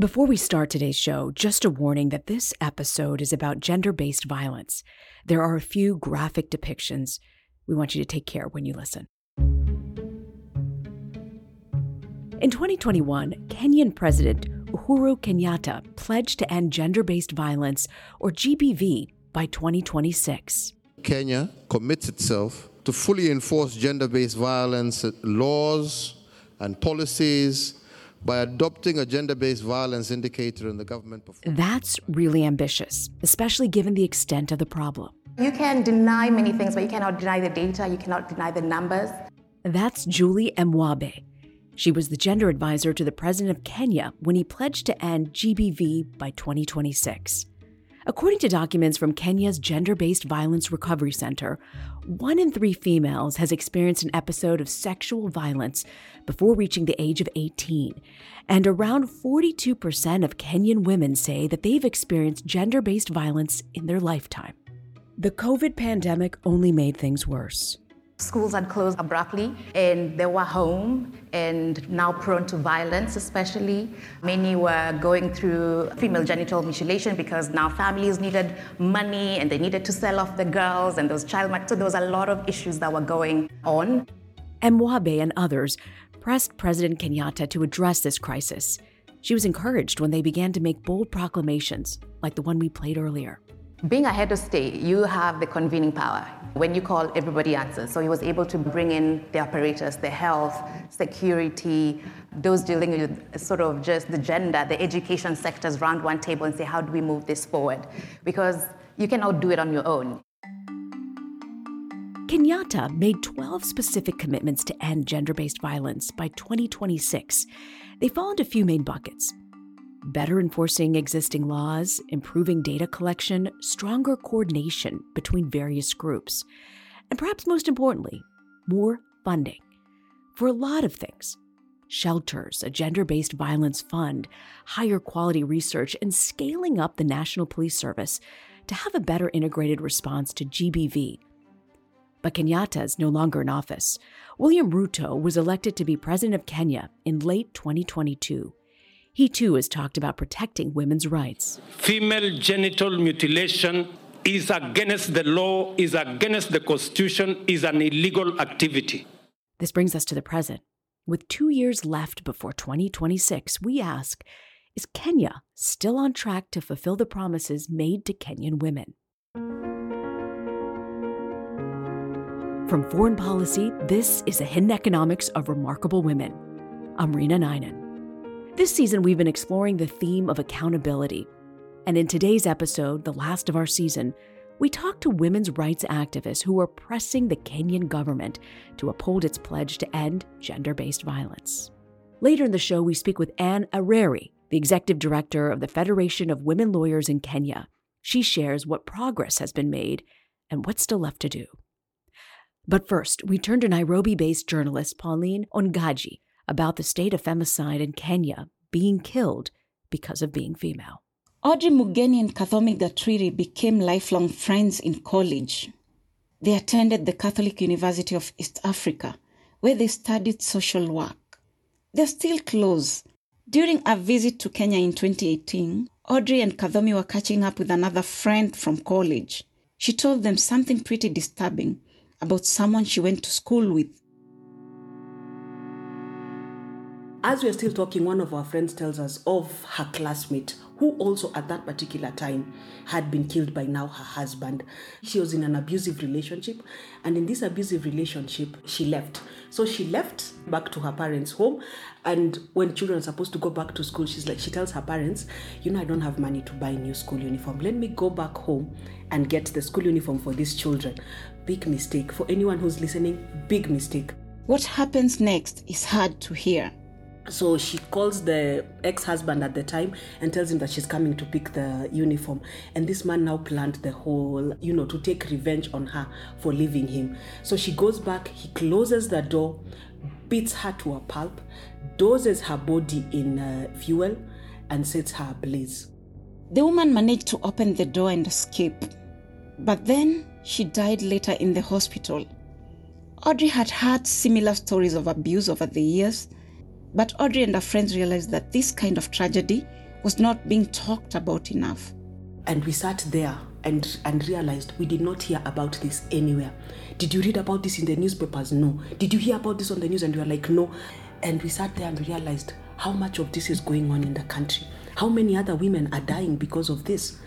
Before we start today's show, just a warning that this episode is about gender based violence. There are a few graphic depictions. We want you to take care when you listen. In 2021, Kenyan President Uhuru Kenyatta pledged to end gender based violence, or GBV, by 2026. Kenya commits itself to fully enforce gender based violence laws and policies by adopting a gender based violence indicator in the government performance. That's really ambitious, especially given the extent of the problem. You can deny many things, but you cannot deny the data, you cannot deny the numbers. That's Julie Mwabe. She was the gender advisor to the president of Kenya when he pledged to end GBV by 2026. According to documents from Kenya's Gender Based Violence Recovery Center, one in three females has experienced an episode of sexual violence before reaching the age of 18. And around 42% of Kenyan women say that they've experienced gender based violence in their lifetime. The COVID pandemic only made things worse. Schools had closed abruptly and they were home and now prone to violence, especially. Many were going through female genital mutilation because now families needed money and they needed to sell off the girls and those child So there was a lot of issues that were going on. Mwabe and others pressed President Kenyatta to address this crisis. She was encouraged when they began to make bold proclamations, like the one we played earlier. Being a head of state, you have the convening power. When you call, everybody answers. So he was able to bring in the apparatus, the health, security, those dealing with sort of just the gender, the education sectors round one table and say, how do we move this forward? Because you cannot do it on your own. Kenyatta made 12 specific commitments to end gender based violence by 2026. They fall into a few main buckets better enforcing existing laws, improving data collection, stronger coordination between various groups, and perhaps most importantly, more funding for a lot of things shelters, a gender based violence fund, higher quality research, and scaling up the National Police Service to have a better integrated response to GBV. But Kenyatta is no longer in office. William Ruto was elected to be president of Kenya in late 2022. He too has talked about protecting women's rights. Female genital mutilation is against the law, is against the constitution, is an illegal activity. This brings us to the present. With two years left before 2026, we ask Is Kenya still on track to fulfill the promises made to Kenyan women? From Foreign Policy, this is the Hidden Economics of Remarkable Women. I'm Reena Ninan. This season, we've been exploring the theme of accountability. And in today's episode, the last of our season, we talk to women's rights activists who are pressing the Kenyan government to uphold its pledge to end gender based violence. Later in the show, we speak with Anne Ireri, the executive director of the Federation of Women Lawyers in Kenya. She shares what progress has been made and what's still left to do. But first, we turn to Nairobi based journalist Pauline Ongaji about the state of femicide in Kenya being killed because of being female. Audrey Mugeni and Kathomi Gatwiri became lifelong friends in college. They attended the Catholic University of East Africa, where they studied social work. They're still close. During a visit to Kenya in 2018, Audrey and Kathomi were catching up with another friend from college. She told them something pretty disturbing about someone she went to school with as we're still talking, one of our friends tells us of her classmate who also at that particular time had been killed by now her husband. She was in an abusive relationship, and in this abusive relationship, she left. So she left back to her parents' home, and when children are supposed to go back to school, she's like, she tells her parents, You know, I don't have money to buy new school uniform. Let me go back home and get the school uniform for these children. Big mistake. For anyone who's listening, big mistake. What happens next is hard to hear So she calls the ex husband at the time and tells him that she's coming to pick the uniform. And this man now planned the whole, you know, to take revenge on her for leaving him. So she goes back, he closes the door, beats her to a pulp, doses her body in uh, fuel, and sets her ablaze. The woman managed to open the door and escape, but then she died later in the hospital. Audrey had heard similar stories of abuse over the years, but Audrey and her friends realized that this kind of tragedy was not being talked about enough. And we sat there and, and realized we did not hear about this anywhere. Did you read about this in the newspapers? No. Did you hear about this on the news? And we were like, no. And we sat there and realized how much of this is going on in the country. How many other women are dying because of this?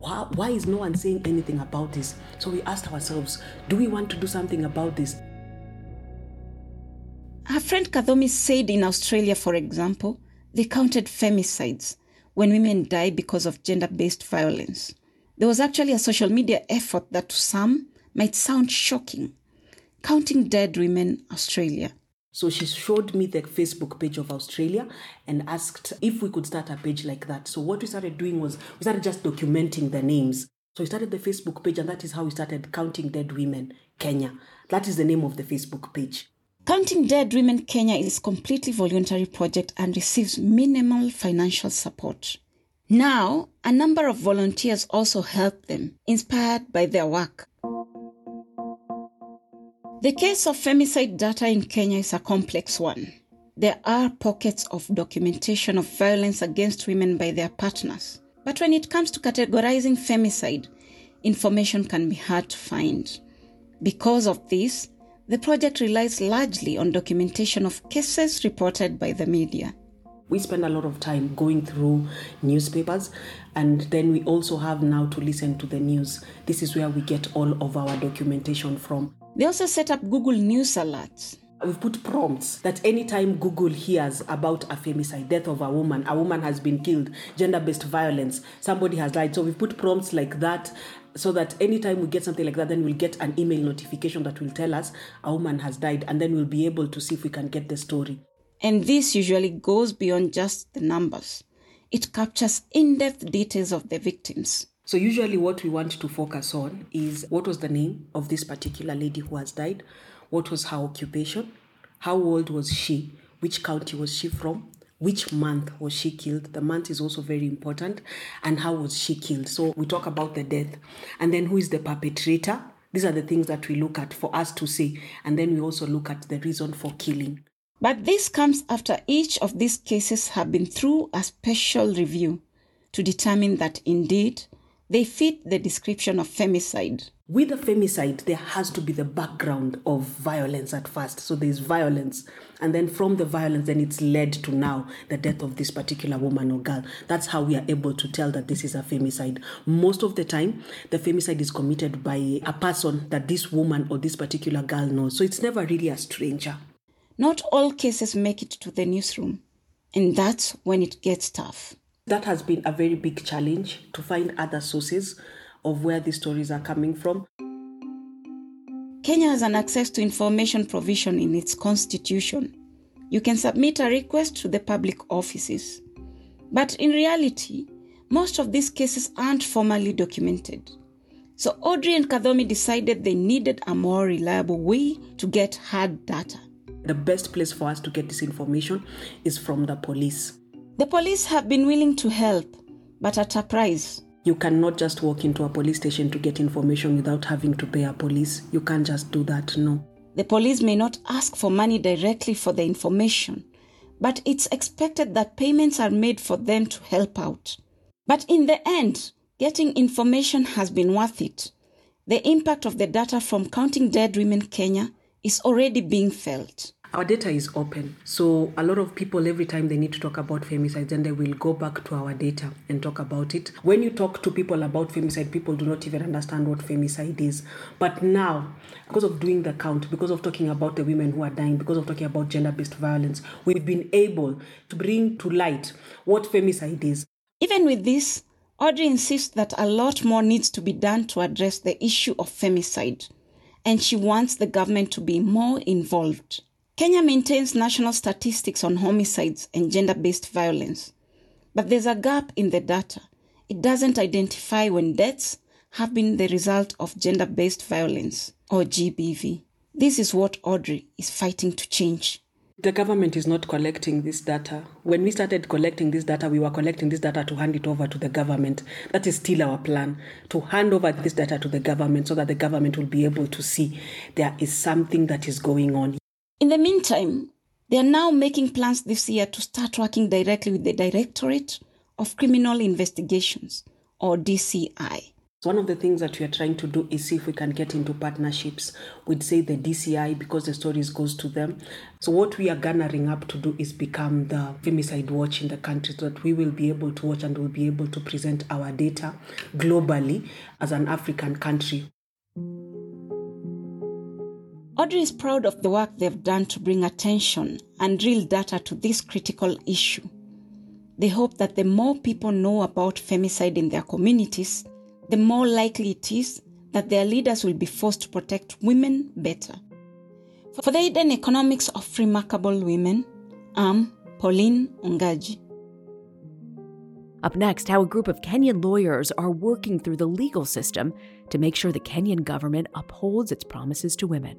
Why, why is no one saying anything about this? So we asked ourselves, do we want to do something about this? Her friend Kathomi said in Australia, for example, they counted femicides when women die because of gender based violence. There was actually a social media effort that to some might sound shocking Counting Dead Women Australia. So she showed me the Facebook page of Australia and asked if we could start a page like that. So what we started doing was we started just documenting the names. So we started the Facebook page, and that is how we started Counting Dead Women Kenya. That is the name of the Facebook page. Counting Dead Women Kenya is a completely voluntary project and receives minimal financial support. Now, a number of volunteers also help them, inspired by their work. The case of femicide data in Kenya is a complex one. There are pockets of documentation of violence against women by their partners. But when it comes to categorizing femicide, information can be hard to find. Because of this, the project relies largely on documentation of cases reported by the media. We spend a lot of time going through newspapers, and then we also have now to listen to the news. This is where we get all of our documentation from. They also set up Google News alerts. We've put prompts that anytime Google hears about a femicide, death of a woman, a woman has been killed, gender based violence, somebody has died. So we've put prompts like that so that anytime we get something like that, then we'll get an email notification that will tell us a woman has died, and then we'll be able to see if we can get the story. And this usually goes beyond just the numbers, it captures in depth details of the victims. So, usually, what we want to focus on is what was the name of this particular lady who has died, what was her occupation, how old was she, which county was she from, which month was she killed. The month is also very important. And how was she killed. So we talk about the death. And then who is the perpetrator? These are the things that we look at for us to see. And then we also look at the reason for killing. But this comes after each of these cases have been through a special review to determine that indeed they fit the description of femicide with a femicide, there has to be the background of violence at first. So there's violence. And then from the violence, then it's led to now the death of this particular woman or girl. That's how we are able to tell that this is a femicide. Most of the time, the femicide is committed by a person that this woman or this particular girl knows. So it's never really a stranger. Not all cases make it to the newsroom. And that's when it gets tough. That has been a very big challenge to find other sources of where these stories are coming from. Kenya has an access to information provision in its constitution. You can submit a request to the public offices. But in reality, most of these cases aren't formally documented. So Audrey and Kathomi decided they needed a more reliable way to get hard data. The best place for us to get this information is from the police. The police have been willing to help, but at a price. You cannot just walk into a police station to get information without having to pay a police. You can't just do that, no. The police may not ask for money directly for the information, but it's expected that payments are made for them to help out. But in the end, getting information has been worth it. The impact of the data from Counting Dead Women Kenya is already being felt. Our data is open. So a lot of people, every time they need to talk about femicide, then they will go back to our data and talk about it. When you talk to people about femicide, people do not even understand what femicide is. But now, because of doing the count, because of talking about the women who are dying, because of talking about gender-based violence, we've been able to bring to light what femicide is. Even with this, Audrey insists that a lot more needs to be done to address the issue of femicide, and she wants the government to be more involved. Kenya maintains national statistics on homicides and gender based violence, but there's a gap in the data. It doesn't identify when deaths have been the result of gender based violence or GBV. This is what Audrey is fighting to change. The government is not collecting this data. When we started collecting this data, we were collecting this data to hand it over to the government. That is still our plan to hand over this data to the government so that the government will be able to see there is something that is going on. In the meantime, they are now making plans this year to start working directly with the Directorate of Criminal Investigations, or DCI. One of the things that we are trying to do is see if we can get into partnerships with, say, the DCI because the stories goes to them. So what we are garnering up to do is become the femicide watch in the country, so that we will be able to watch and we'll be able to present our data globally as an African country. Audrey is proud of the work they've done to bring attention and real data to this critical issue. They hope that the more people know about femicide in their communities, the more likely it is that their leaders will be forced to protect women better. For the hidden economics of remarkable women, I'm Pauline Ongaji. Up next, how a group of Kenyan lawyers are working through the legal system to make sure the Kenyan government upholds its promises to women.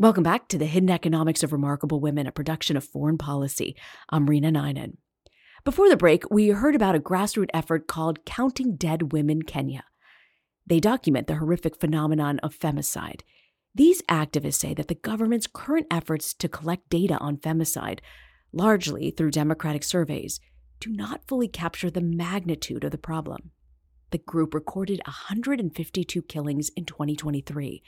Welcome back to the Hidden Economics of Remarkable Women, a production of Foreign Policy. I'm Reena Ninan. Before the break, we heard about a grassroots effort called Counting Dead Women Kenya. They document the horrific phenomenon of femicide. These activists say that the government's current efforts to collect data on femicide, largely through democratic surveys, do not fully capture the magnitude of the problem. The group recorded 152 killings in 2023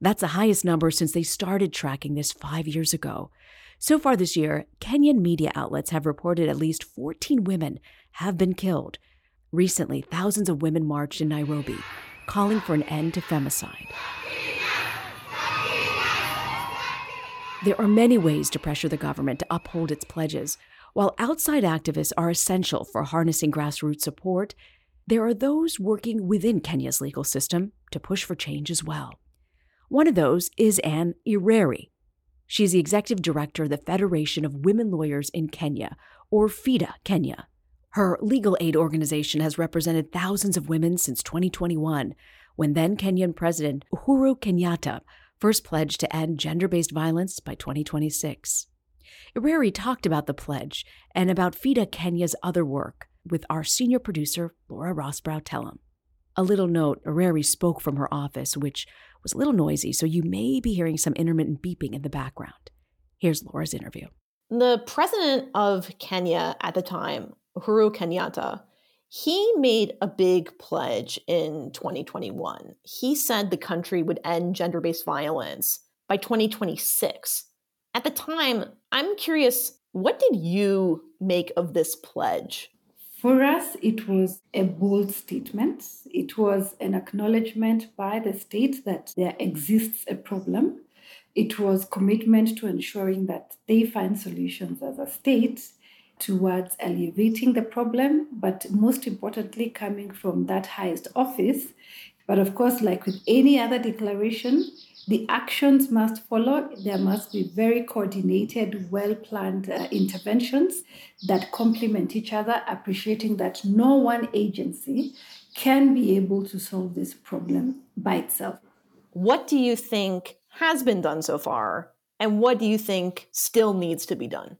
that's the highest number since they started tracking this five years ago. So far this year, Kenyan media outlets have reported at least 14 women have been killed. Recently, thousands of women marched in Nairobi, calling for an end to femicide. There are many ways to pressure the government to uphold its pledges. While outside activists are essential for harnessing grassroots support, there are those working within Kenya's legal system to push for change as well. One of those is Anne Ireri. She's the executive director of the Federation of Women Lawyers in Kenya, or FIDA Kenya. Her legal aid organization has represented thousands of women since 2021, when then Kenyan President Uhuru Kenyatta first pledged to end gender based violence by 2026. Ireri talked about the pledge and about FIDA Kenya's other work with our senior producer, Laura Rosbrow Telem. A little note Ireri spoke from her office, which was a little noisy, so you may be hearing some intermittent beeping in the background. Here's Laura's interview. The president of Kenya at the time, Uhuru Kenyatta, he made a big pledge in 2021. He said the country would end gender based violence by 2026. At the time, I'm curious, what did you make of this pledge? For us, it was a bold statement. It was an acknowledgement by the state that there exists a problem. It was commitment to ensuring that they find solutions as a state towards alleviating the problem, but most importantly, coming from that highest office. But of course, like with any other declaration, the actions must follow. There must be very coordinated, well planned uh, interventions that complement each other, appreciating that no one agency can be able to solve this problem by itself. What do you think has been done so far, and what do you think still needs to be done?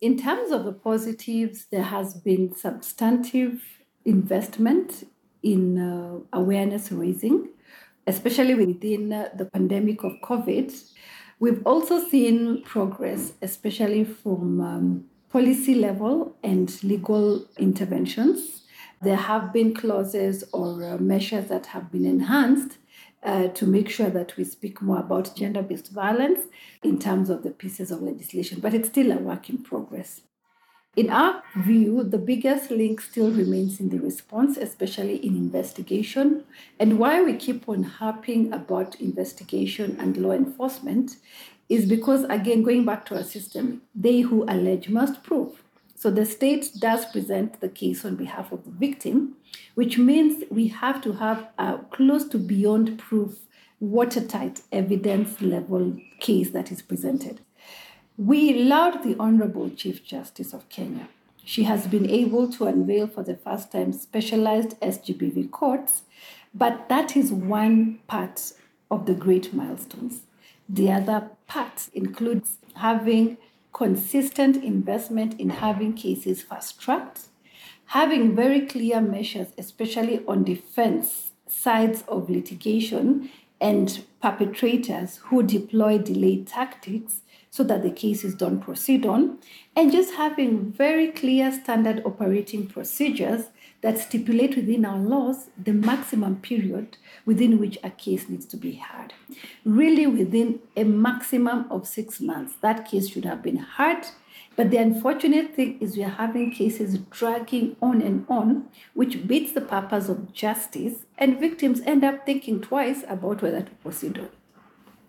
In terms of the positives, there has been substantive investment in uh, awareness raising especially within uh, the pandemic of COVID. We've also seen progress, especially from um, policy level and legal interventions. There have been clauses or uh, measures that have been enhanced uh, to make sure that we speak more about gender based violence in terms of the pieces of legislation, but it's still a work in progress. In our view, the biggest link still remains in the response, especially in investigation. And why we keep on harping about investigation and law enforcement is because, again, going back to our system, they who allege must prove. So the state does present the case on behalf of the victim, which means we have to have a close to beyond proof, watertight evidence level case that is presented. We laud the Honorable Chief Justice of Kenya. She has been able to unveil for the first time specialized SGBV courts, but that is one part of the great milestones. The other part includes having consistent investment in having cases fast tracked, having very clear measures, especially on defense sides of litigation and perpetrators who deploy delay tactics so that the cases don't proceed on, and just having very clear standard operating procedures that stipulate within our laws the maximum period within which a case needs to be heard. Really, within a maximum of six months, that case should have been heard. But the unfortunate thing is, we are having cases dragging on and on, which beats the purpose of justice, and victims end up thinking twice about whether to proceed on.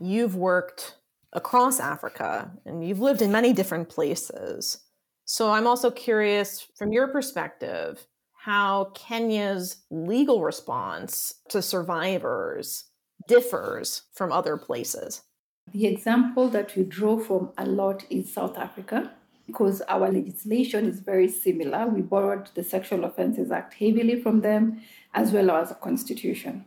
You've worked across Africa and you've lived in many different places. So I'm also curious from your perspective how Kenya's legal response to survivors differs from other places. The example that we draw from a lot is South Africa because our legislation is very similar. We borrowed the Sexual Offences Act heavily from them, as well as the Constitution.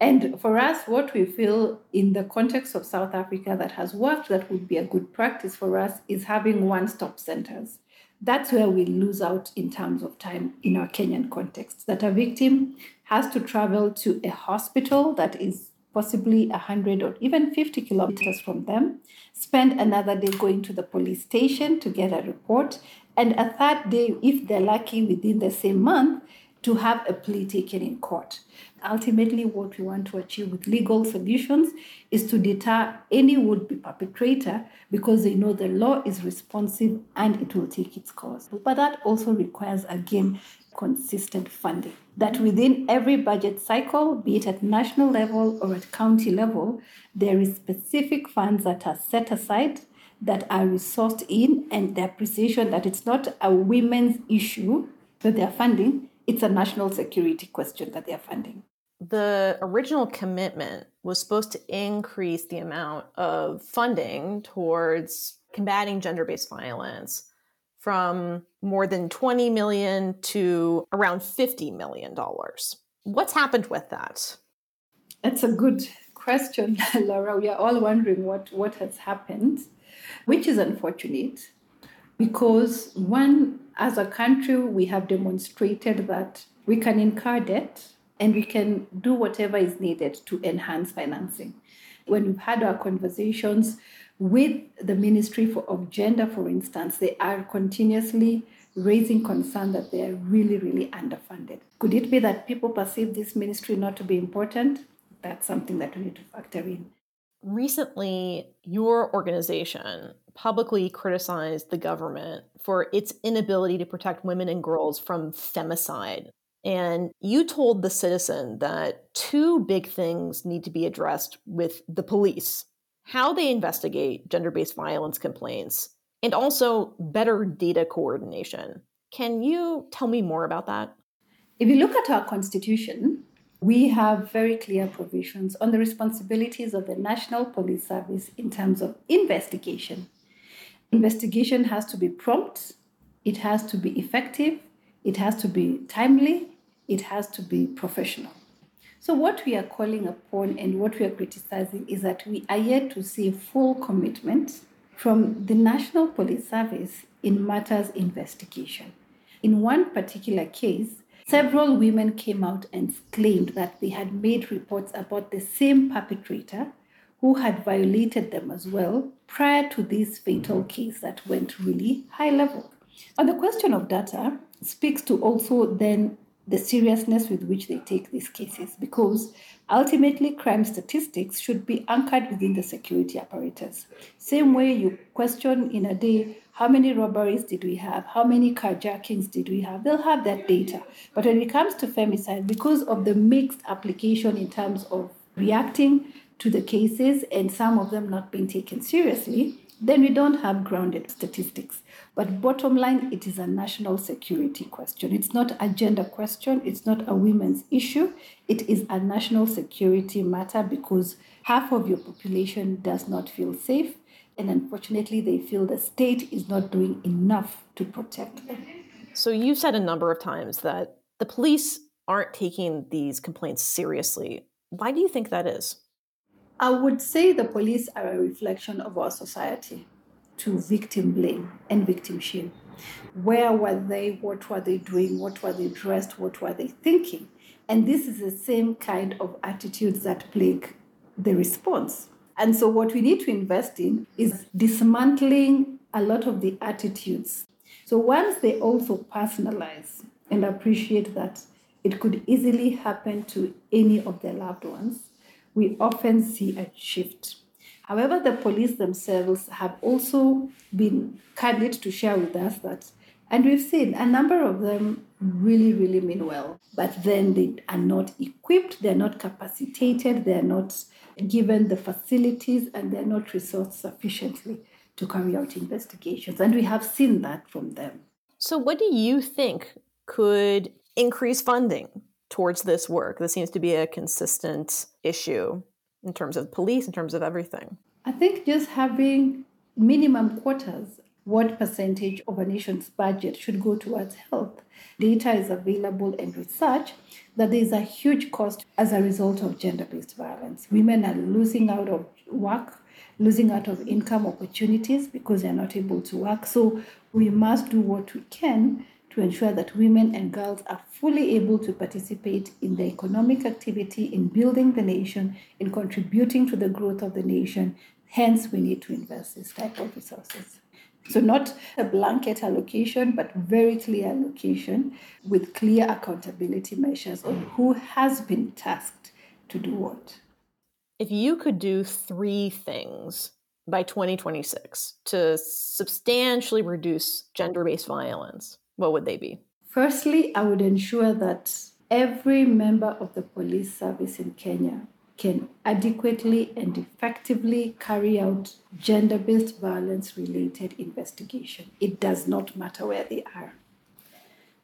And for us, what we feel in the context of South Africa that has worked, that would be a good practice for us, is having one stop centers. That's where we lose out in terms of time in our Kenyan context. That a victim has to travel to a hospital that is possibly 100 or even 50 kilometers from them, spend another day going to the police station to get a report, and a third day, if they're lucky within the same month, to have a plea taken in court. Ultimately, what we want to achieve with legal solutions is to deter any would be perpetrator because they know the law is responsive and it will take its course. But that also requires, again, consistent funding. That within every budget cycle, be it at national level or at county level, there is specific funds that are set aside that are resourced in and the appreciation that it's not a women's issue that they're funding, it's a national security question that they're funding. The original commitment was supposed to increase the amount of funding towards combating gender based violence from more than 20 million to around 50 million dollars. What's happened with that? That's a good question, Laura. We are all wondering what, what has happened, which is unfortunate because one as a country, we have demonstrated that we can incur debt and we can do whatever is needed to enhance financing. When we've had our conversations with the Ministry for, of Gender, for instance, they are continuously raising concern that they are really, really underfunded. Could it be that people perceive this ministry not to be important? That's something that we need to factor in. Recently, your organization publicly criticized the government for its inability to protect women and girls from femicide. And you told the citizen that two big things need to be addressed with the police how they investigate gender based violence complaints, and also better data coordination. Can you tell me more about that? If you look at our constitution, we have very clear provisions on the responsibilities of the National Police Service in terms of investigation. Investigation has to be prompt, it has to be effective, it has to be timely, it has to be professional. So, what we are calling upon and what we are criticizing is that we are yet to see full commitment from the National Police Service in matters investigation. In one particular case, several women came out and claimed that they had made reports about the same perpetrator who had violated them as well prior to this fatal case that went really high level. And the question of data speaks to also then the seriousness with which they take these cases because ultimately crime statistics should be anchored within the security apparatus. Same way you question in a day how many robberies did we have, how many carjackings did we have, they'll have that data. But when it comes to femicide, because of the mixed application in terms of reacting to the cases and some of them not being taken seriously, then we don't have grounded statistics. But bottom line, it is a national security question. It's not a gender question, it's not a women's issue. It is a national security matter because half of your population does not feel safe. And unfortunately, they feel the state is not doing enough to protect them. So, you said a number of times that the police aren't taking these complaints seriously. Why do you think that is? I would say the police are a reflection of our society to victim blame and victim shame. Where were they? What were they doing? What were they dressed? What were they thinking? And this is the same kind of attitudes that plague the response. And so, what we need to invest in is dismantling a lot of the attitudes. So, once they also personalize and appreciate that it could easily happen to any of their loved ones, we often see a shift. However, the police themselves have also been candid to share with us that, and we've seen a number of them really, really mean well, but then they are not equipped, they're not capacitated, they're not given the facilities, and they're not resourced sufficiently to carry out investigations. And we have seen that from them. So, what do you think could increase funding towards this work? This seems to be a consistent issue in terms of police, in terms of everything. I think just having minimum quotas, what percentage of a nation's budget should go towards health. Data is available and research that there is a huge cost as a result of gender based violence. Women are losing out of work, losing out of income opportunities because they're not able to work. So we must do what we can to ensure that women and girls are fully able to participate in the economic activity, in building the nation, in contributing to the growth of the nation. Hence, we need to invest this type of resources. So, not a blanket allocation, but very clear allocation with clear accountability measures on who has been tasked to do what. If you could do three things by 2026 to substantially reduce gender based violence, what would they be? Firstly, I would ensure that every member of the police service in Kenya can adequately and effectively carry out gender based violence related investigation. It does not matter where they are.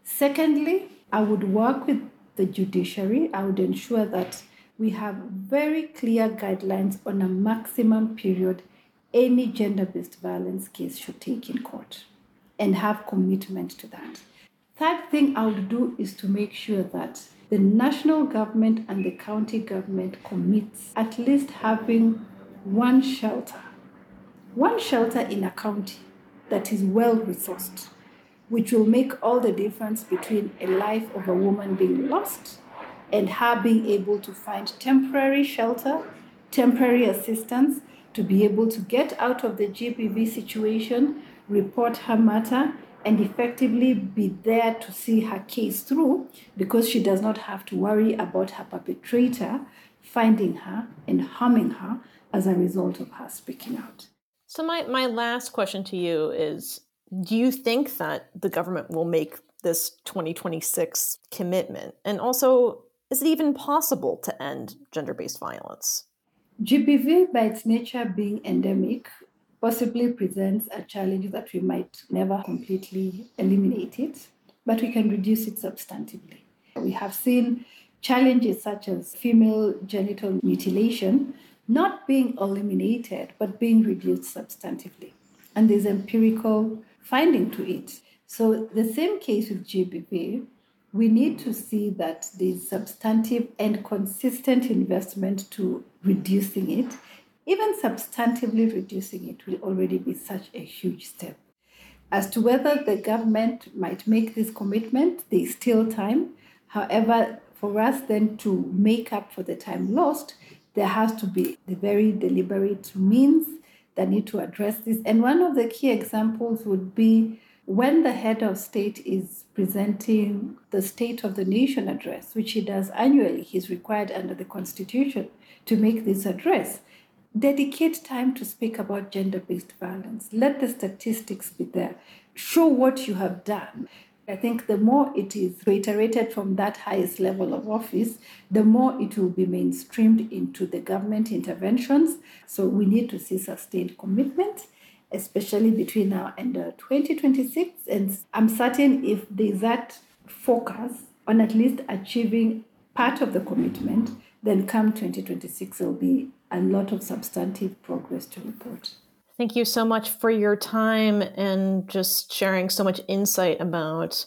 Secondly, I would work with the judiciary. I would ensure that we have very clear guidelines on a maximum period any gender based violence case should take in court and have commitment to that. Third thing I would do is to make sure that the national government and the county government commits at least having one shelter, one shelter in a county that is well resourced, which will make all the difference between a life of a woman being lost and her being able to find temporary shelter, temporary assistance to be able to get out of the GBV situation report her matter, and effectively be there to see her case through because she does not have to worry about her perpetrator finding her and harming her as a result of her speaking out. So, my, my last question to you is Do you think that the government will make this 2026 commitment? And also, is it even possible to end gender based violence? GBV, by its nature being endemic, possibly presents a challenge that we might never completely eliminate it, but we can reduce it substantively. We have seen challenges such as female genital mutilation not being eliminated, but being reduced substantively. And there's empirical finding to it. So, the same case with GBV, we need to see that there's substantive and consistent investment to reducing it even substantively reducing it will already be such a huge step. As to whether the government might make this commitment, there is still time. However, for us then to make up for the time lost, there has to be the very deliberate means that need to address this. And one of the key examples would be when the head of state is presenting the State of the Nation address, which he does annually, he's required under the Constitution to make this address. Dedicate time to speak about gender based violence. Let the statistics be there. Show what you have done. I think the more it is reiterated from that highest level of office, the more it will be mainstreamed into the government interventions. So we need to see sustained commitment especially between now and uh, 2026. And I'm certain if there's that focus on at least achieving part of the commitment, then come 2026, there'll be a lot of substantive progress to report. Thank you so much for your time and just sharing so much insight about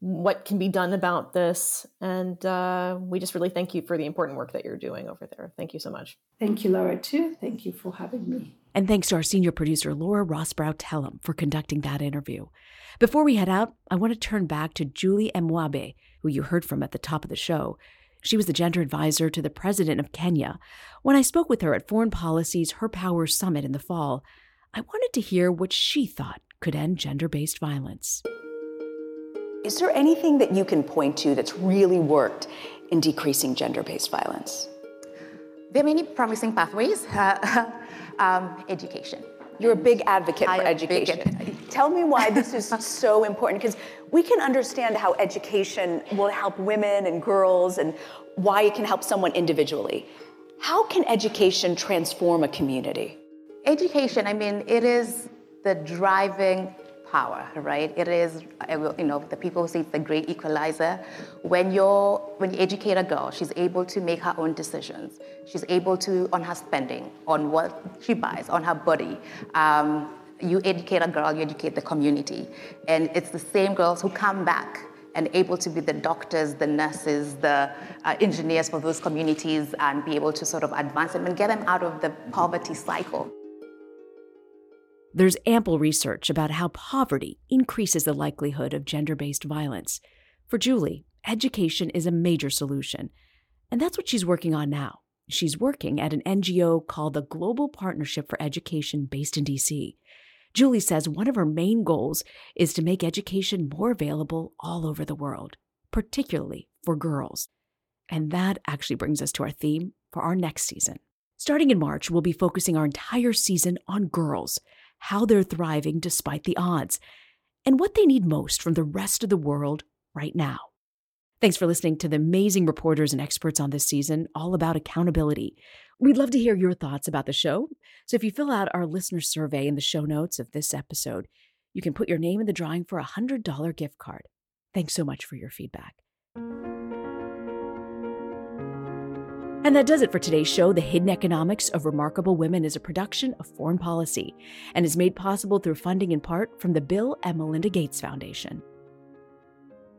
what can be done about this. And uh, we just really thank you for the important work that you're doing over there. Thank you so much. Thank you, Laura, too. Thank you for having me. And thanks to our senior producer, Laura Rosbrow Telem, for conducting that interview. Before we head out, I want to turn back to Julie Mwabe, who you heard from at the top of the show. She was the gender advisor to the president of Kenya. When I spoke with her at Foreign Policy's Her Power Summit in the fall, I wanted to hear what she thought could end gender based violence. Is there anything that you can point to that's really worked in decreasing gender based violence? There are many promising pathways. um, education. You're a big advocate I for education. Tell me why this is so important because we can understand how education will help women and girls and why it can help someone individually. How can education transform a community? Education, I mean, it is the driving power, right? It is, you know, the people who say it's the great equalizer. When you're, when you educate a girl, she's able to make her own decisions. She's able to, on her spending, on what she buys, on her body. Um, you educate a girl, you educate the community. And it's the same girls who come back and able to be the doctors, the nurses, the uh, engineers for those communities and be able to sort of advance them and get them out of the poverty cycle. There's ample research about how poverty increases the likelihood of gender based violence. For Julie, education is a major solution, and that's what she's working on now. She's working at an NGO called the Global Partnership for Education based in DC. Julie says one of her main goals is to make education more available all over the world, particularly for girls. And that actually brings us to our theme for our next season. Starting in March, we'll be focusing our entire season on girls how they're thriving despite the odds, and what they need most from the rest of the world right now. Thanks for listening to the amazing reporters and experts on this season, all about accountability. We'd love to hear your thoughts about the show. So if you fill out our listener survey in the show notes of this episode, you can put your name in the drawing for a $100 gift card. Thanks so much for your feedback. And that does it for today's show. The Hidden Economics of Remarkable Women is a production of Foreign Policy and is made possible through funding in part from the Bill and Melinda Gates Foundation.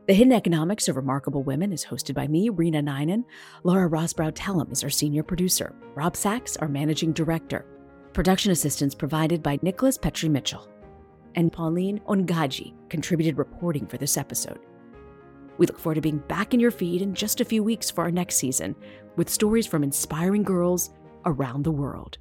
The Hidden Economics of Remarkable Women is hosted by me, Reena Ninan. Laura Rosbrow Telem is our senior producer. Rob Sachs, our managing director. Production assistance provided by Nicholas Petri Mitchell. And Pauline Ongaji contributed reporting for this episode. We look forward to being back in your feed in just a few weeks for our next season with stories from inspiring girls around the world.